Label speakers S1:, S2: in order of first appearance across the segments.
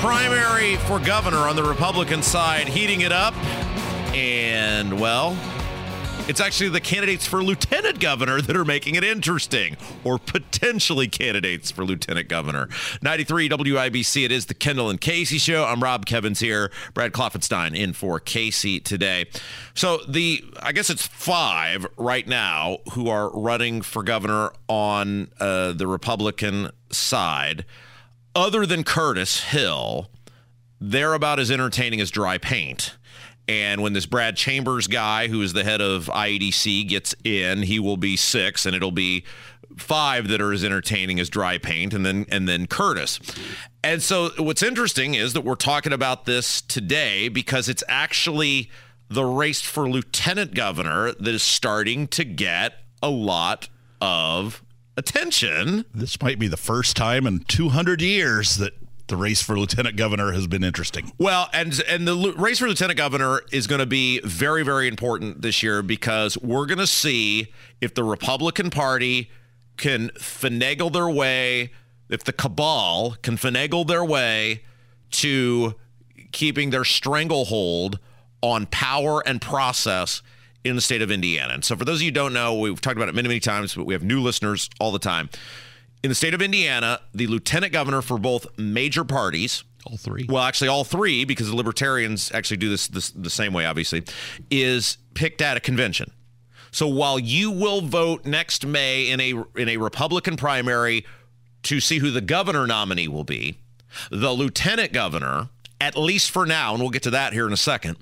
S1: Primary for governor on the Republican side heating it up. And, well, it's actually the candidates for lieutenant governor that are making it interesting, or potentially candidates for lieutenant governor. 93 WIBC, it is the Kendall and Casey show. I'm Rob Kendall here, Brad Klopfenstein in for Casey today. So, the, I guess it's five right now who are running for governor on uh, the Republican side other than Curtis Hill, they're about as entertaining as dry paint. And when this Brad Chambers guy, who is the head of IEDC, gets in, he will be six, and it'll be five that are as entertaining as dry paint, and then and then Curtis. And so what's interesting is that we're talking about this today because it's actually the race for lieutenant governor that is starting to get a lot of attention.
S2: This might be the first time in 200 years that the race for lieutenant governor has been interesting.
S1: Well, and and the race for lieutenant governor is going to be very very important this year because we're going to see if the Republican Party can finagle their way, if the cabal can finagle their way to keeping their stranglehold on power and process in the state of Indiana. And so for those of you who don't know, we've talked about it many many times, but we have new listeners all the time. In the state of Indiana, the lieutenant governor for both major parties,
S2: All three.
S1: well, actually, all three, because the libertarians actually do this, this the same way, obviously, is picked at a convention. So while you will vote next May in a in a Republican primary to see who the governor nominee will be, the lieutenant governor, at least for now, and we'll get to that here in a second,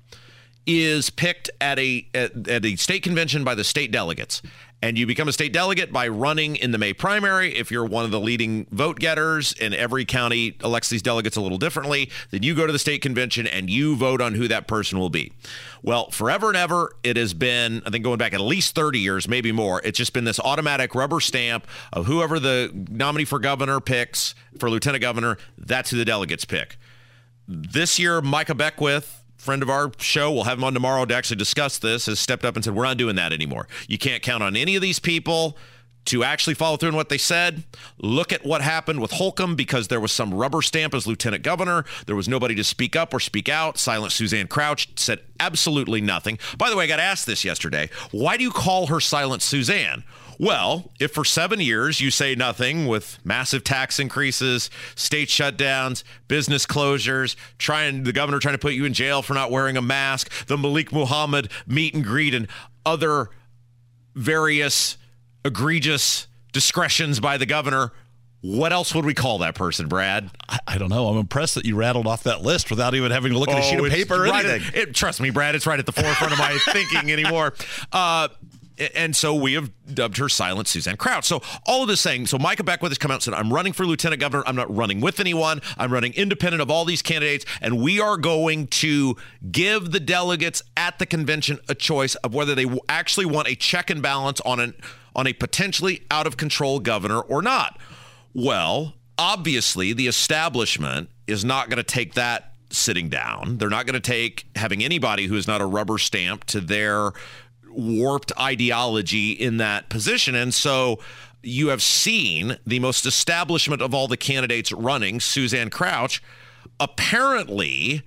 S1: is picked at a at, at a state convention by the state delegates. And you become a state delegate by running in the May primary. If you're one of the leading vote getters, and every county elects these delegates a little differently, then you go to the state convention and you vote on who that person will be. Well, forever and ever, it has been, I think going back at least 30 years, maybe more, it's just been this automatic rubber stamp of whoever the nominee for governor picks, for lieutenant governor, that's who the delegates pick. This year, Micah Beckwith, friend of our show, we'll have him on tomorrow to actually discuss this, has stepped up and said, We're not doing that anymore. You can't count on any of these people to actually follow through on what they said. Look at what happened with Holcomb because there was some rubber stamp as lieutenant governor. There was nobody to speak up or speak out. Silent Suzanne Crouch said absolutely nothing. By the way, I got asked this yesterday. Why do you call her Silent Suzanne? Well, if for seven years you say nothing with massive tax increases, state shutdowns, business closures, trying the governor trying to put you in jail for not wearing a mask, the Malik Muhammad meet and greet, and other various egregious discretions by the governor, what else would we call that person, Brad?
S2: I, I don't know. I'm impressed that you rattled off that list without even having to look at a sheet of
S1: Oh,
S2: paper or
S1: right
S2: anything.
S1: at- it- trust me, Brad, it's right at the forefront of my thinking anymore. Uh, and so we have dubbed her Silent Suzanne Crouch. So all of this saying, so Micah Beckwith has come out and said, I'm running for lieutenant governor. I'm not running with anyone. I'm running independent of all these candidates. And we are going to give the delegates at the convention a choice of whether they actually want a check and balance on an on a potentially out of control governor or not. Well, obviously, the establishment is not going to take that sitting down. They're not going to take having anybody who is not a rubber stamp to their warped ideology in that position. And so you have seen the most establishment of all the candidates running, Suzanne Crouch, apparently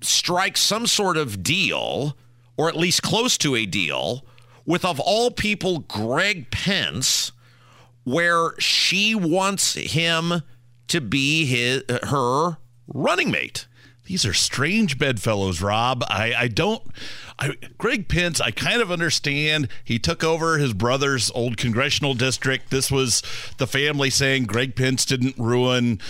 S1: strike some sort of deal, or at least close to a deal, with, of all people, Greg Pence, where she wants him to be his her running mate.
S2: These are strange bedfellows, Rob. I, I don't. I, Greg Pence, I kind of understand. He took over his brother's old congressional district. This was the family saying Greg Pence didn't ruin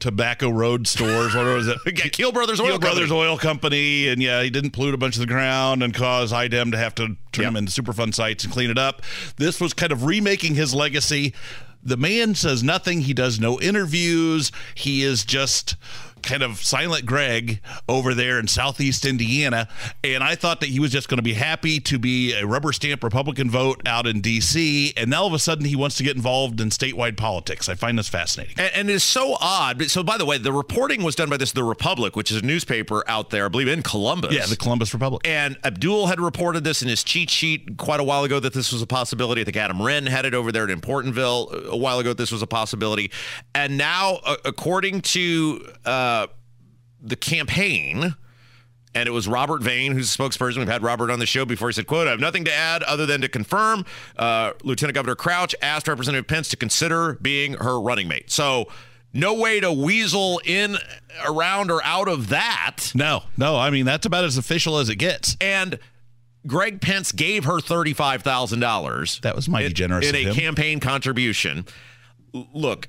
S2: Tobacco Road stores. What was it?
S1: Yeah, Kiel Brothers Oil
S2: Kiel Brothers
S1: Company.
S2: Oil Company, and yeah, he didn't pollute a bunch of the ground and cause IDEM to have to turn
S1: Yep.
S2: them into Superfund sites and clean it up. This was kind of remaking his legacy. The man says nothing. He does no interviews. He is just kind of silent Greg over there in southeast Indiana. And I thought that he was just going to be happy to be a rubber stamp Republican vote out in D.C. And now all of a sudden he wants to get involved in statewide politics. I find this fascinating.
S1: And, and it's so odd. So, by the way, the reporting was done by this The Republic, which is a newspaper out there, I believe, in Columbus.
S2: Yeah, the Columbus Republic.
S1: And Abdul had reported this in his cheat sheet quite a while ago that this was a possibility. I think Adam Wren had it over there in Importantville a while ago. That this was a possibility. And now, uh, according to uh, the campaign, and it was Robert Vane, who's the spokesperson. We've had Robert on the show before. He said, quote, I have nothing to add other than to confirm uh, Lieutenant Governor Crouch asked Representative Pence to consider being her running mate. So no way to weasel in, around, or out of that.
S2: No, no. I mean, that's about as official as it gets.
S1: And Greg Pence gave her $35,000.
S2: That was mighty
S1: in-
S2: generous
S1: In a
S2: him.
S1: campaign contribution. Look,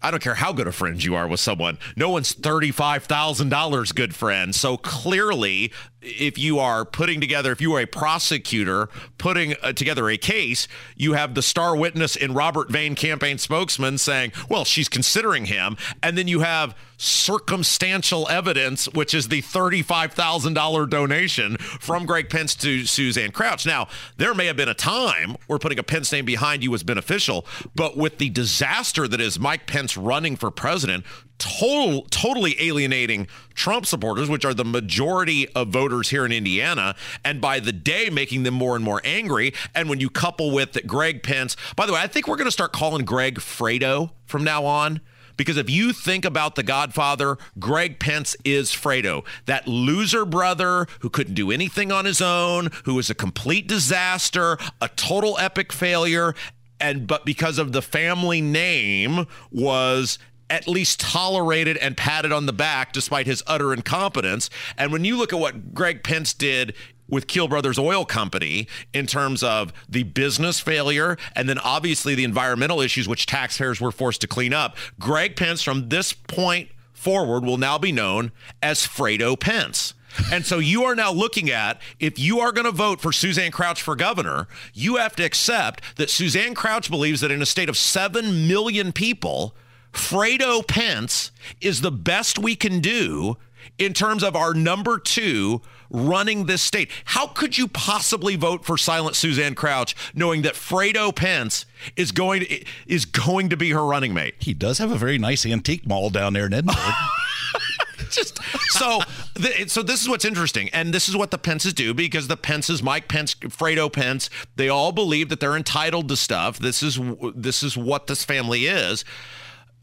S1: I don't care how good of friends you are with someone. No one's $35,000 good friend. So clearly, if you are putting together, if you are a prosecutor putting uh, together a case, you have the star witness in Robert Vane campaign spokesman saying, well, she's considering him. And then you have circumstantial evidence, which is the $35,000 donation from Greg Pence to Suzanne Crouch. Now, there may have been a time where putting a Pence name behind you was beneficial, but with the disaster that is Mike Pence running for president, total, totally alienating Trump supporters, which are the majority of voters here in Indiana, and by the day making them more and more angry. And when you couple with that Greg Pence, by the way, I think we're going to start calling Greg Fredo from now on. Because if you think about the Godfather, Greg Pence is Fredo, that loser brother who couldn't do anything on his own, who was a complete disaster, a total epic failure, and but because of the family name was at least tolerated and patted on the back despite his utter incompetence. And when you look at what Greg Pence did with Kiel Brothers Oil Company in terms of the business failure and then obviously the environmental issues which taxpayers were forced to clean up, Greg Pence from this point forward will now be known as Fredo Pence. And so you are now looking at if you are going to vote for Suzanne Crouch for governor, you have to accept that Suzanne Crouch believes that in a state of 7 million people, Fredo Pence is the best we can do in terms of our number two running this state. How could you possibly vote for silent Suzanne Crouch knowing that Fredo Pence is going to, is going to be her running mate?
S2: He does have a very nice antique mall down there in Edinburgh.
S1: just so th- so this is what's interesting and this is what the pences do because the pences mike pence fredo pence they all believe that they're entitled to stuff this is this is what this family is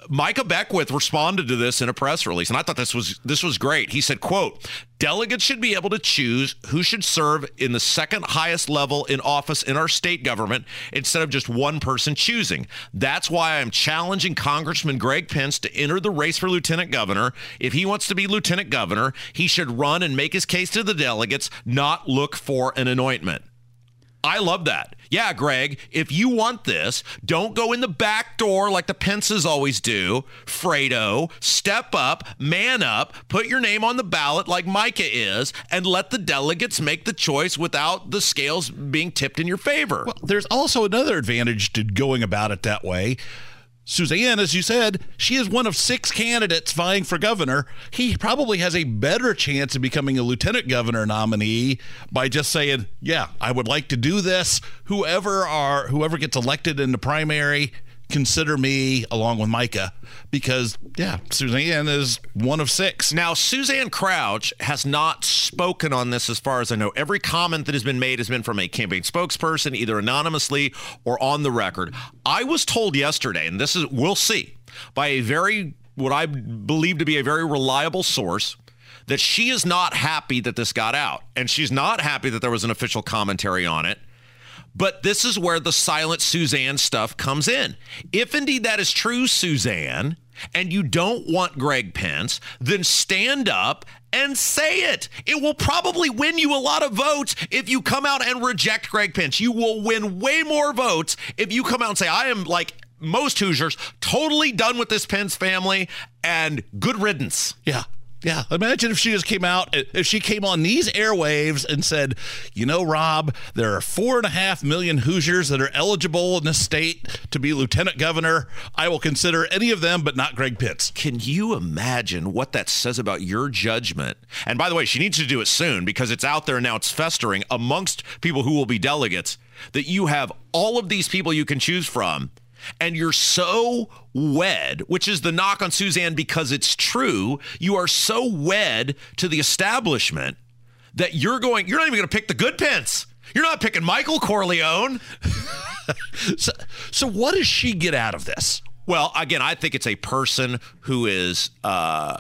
S1: Micah Beckwith responded to this in a press release, and I thought this was this was great. He said, "quote Delegates should be able to choose who should serve in the second highest level in office in our state government instead of just one person choosing. That's why I'm challenging Congressman Greg Pence to enter the race for lieutenant governor. If he wants to be lieutenant governor, he should run and make his case to the delegates, not look for an anointment." I love that. Yeah, Greg, if you want this, don't go in the back door like the Pences always do. Fredo, step up, man up, put your name on the ballot like Micah is, and let the delegates make the choice without the scales being tipped in your favor.
S2: Well, there's also another advantage to going about it that way. Suzanne, as you said, she is one of six candidates vying for governor. He probably has a better chance of becoming a lieutenant governor nominee by just saying, "Yeah, I would like to do this. Whoever are whoever gets elected in the primary, consider me along with Micah because yeah, Suzanne is one of six.
S1: Now, Suzanne Crouch has not spoken on this as far as I know. Every comment that has been made has been from a campaign spokesperson, either anonymously or on the record. I was told yesterday, and this is, we'll see, by a very, what I believe to be a very reliable source, that she is not happy that this got out. And she's not happy that there was an official commentary on it. But this is where the silent Suzanne stuff comes in. If indeed that is true, Suzanne, and you don't want Greg Pence, then stand up and say it. It will probably win you a lot of votes if you come out and reject Greg Pence. You will win way more votes if you come out and say, I am like most Hoosiers, totally done with this Pence family, and good riddance.
S2: Yeah. Yeah. Imagine if she just came out, if she came on these airwaves and said, you know, Rob, there are four and a half million Hoosiers that are eligible in this state to be lieutenant governor. I will consider any of them, but not Greg Pitts.
S1: Can you imagine what that says about your judgment? And by the way, she needs to do it soon because it's out there now, it's festering amongst people who will be delegates that you have all of these people you can choose from and you're so wed, which is the knock on Suzanne because it's true, you are so wed to the establishment that you're going, you're not even going to pick the good pence. You're not picking Michael Corleone.
S2: so, so, what does she get out of this?
S1: Well, again, I think it's a person who is uh,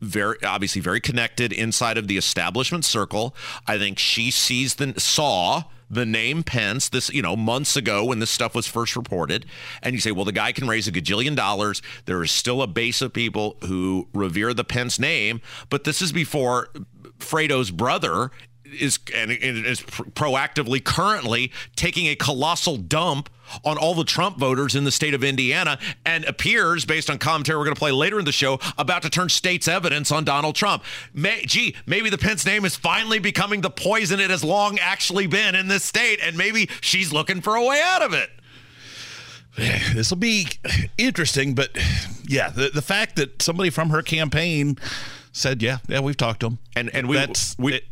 S1: very obviously very connected inside of the establishment circle. I think she sees the saw the name Pence this, you know, months ago when this stuff was first reported. And you say, well, the guy can raise a gajillion dollars. There is still a base of people who revere the Pence name, but this is before Fredo's brother is and is proactively currently taking a colossal dump on all the Trump voters in the state of Indiana and appears, based on commentary we're going to play later in the show, about to turn state's evidence on Donald Trump. May, gee, maybe the Pence name is finally becoming the poison it has long actually been in this state, and maybe she's looking for a way out of it.
S2: This will be interesting, but yeah, the, the fact that somebody from her campaign said, "Yeah, yeah, we've talked to him,"
S1: and and we, we it,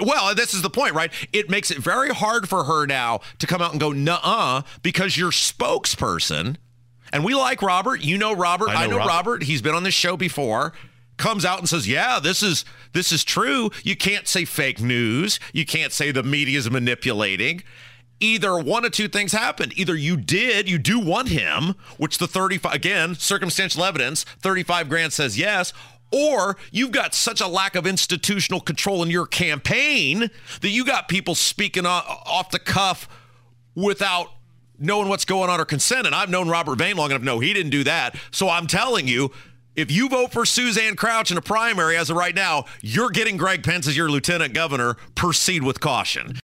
S1: well, this is the point, right? It makes it very hard for her now to come out and go, "Nuh-uh," because your spokesperson, and we like Robert. You know Robert. I know, I know Robert. Robert. He's been on this show before. Comes out and says, "Yeah, this is this is true. You can't say fake news. You can't say the media is manipulating." Either one of two things happened. Either you did, you do want him, which the 35 again, circumstantial evidence, 35 grand says yes, or you've got such a lack of institutional control in your campaign that you got people speaking off the cuff without knowing what's going on or consent. And I've known Robert Vane long enough to know he didn't do that. So I'm telling you, if you vote for Suzanne Crouch in a primary as of right now, you're getting Greg Pence as your lieutenant governor. Proceed with caution.